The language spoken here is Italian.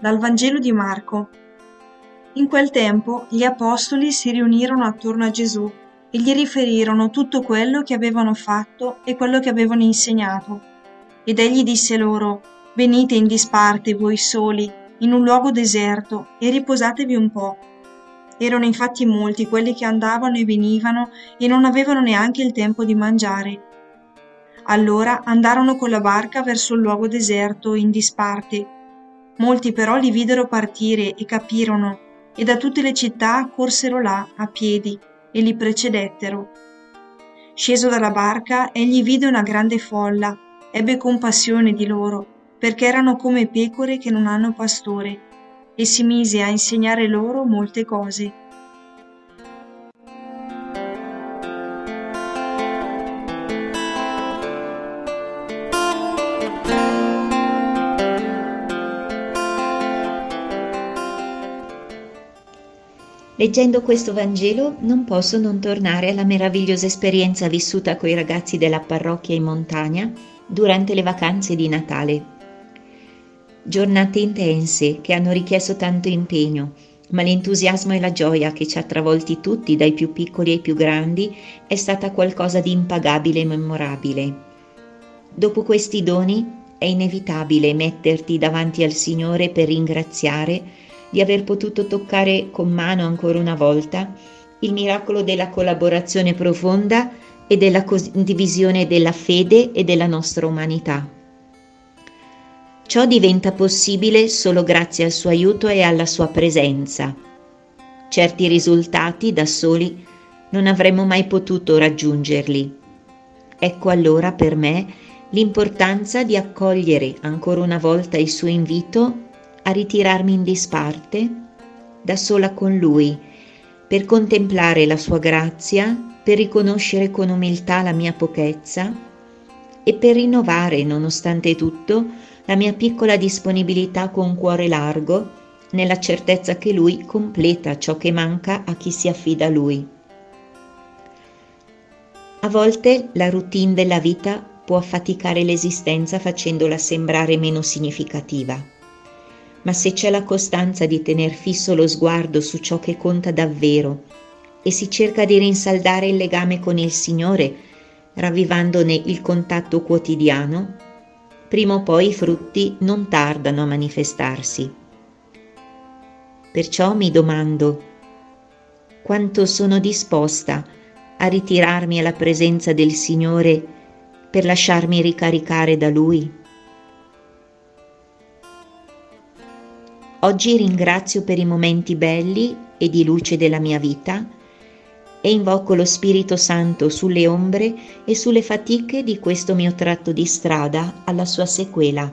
Dal Vangelo di Marco. In quel tempo gli apostoli si riunirono attorno a Gesù e gli riferirono tutto quello che avevano fatto e quello che avevano insegnato. Ed egli disse loro, Venite in disparte voi soli, in un luogo deserto, e riposatevi un po'. Erano infatti molti quelli che andavano e venivano e non avevano neanche il tempo di mangiare. Allora andarono con la barca verso il luogo deserto in disparte Molti però li videro partire e capirono, e da tutte le città corsero là a piedi e li precedettero. Sceso dalla barca, egli vide una grande folla, ebbe compassione di loro, perché erano come pecore che non hanno pastore, e si mise a insegnare loro molte cose. Leggendo questo Vangelo non posso non tornare alla meravigliosa esperienza vissuta coi ragazzi della parrocchia in montagna durante le vacanze di Natale. Giornate intense che hanno richiesto tanto impegno, ma l'entusiasmo e la gioia che ci ha travolti tutti, dai più piccoli ai più grandi, è stata qualcosa di impagabile e memorabile. Dopo questi doni è inevitabile metterti davanti al Signore per ringraziare di aver potuto toccare con mano ancora una volta il miracolo della collaborazione profonda e della condivisione della fede e della nostra umanità. Ciò diventa possibile solo grazie al suo aiuto e alla sua presenza. Certi risultati da soli non avremmo mai potuto raggiungerli. Ecco allora per me l'importanza di accogliere ancora una volta il suo invito a ritirarmi in disparte, da sola con Lui, per contemplare la sua grazia, per riconoscere con umiltà la mia pochezza e per rinnovare, nonostante tutto, la mia piccola disponibilità con cuore largo, nella certezza che Lui completa ciò che manca a chi si affida a Lui. A volte la routine della vita può affaticare l'esistenza facendola sembrare meno significativa ma se c'è la costanza di tener fisso lo sguardo su ciò che conta davvero e si cerca di rinsaldare il legame con il Signore, ravvivandone il contatto quotidiano, prima o poi i frutti non tardano a manifestarsi. Perciò mi domando quanto sono disposta a ritirarmi alla presenza del Signore per lasciarmi ricaricare da Lui. Oggi ringrazio per i momenti belli e di luce della mia vita e invoco lo Spirito Santo sulle ombre e sulle fatiche di questo mio tratto di strada alla sua sequela.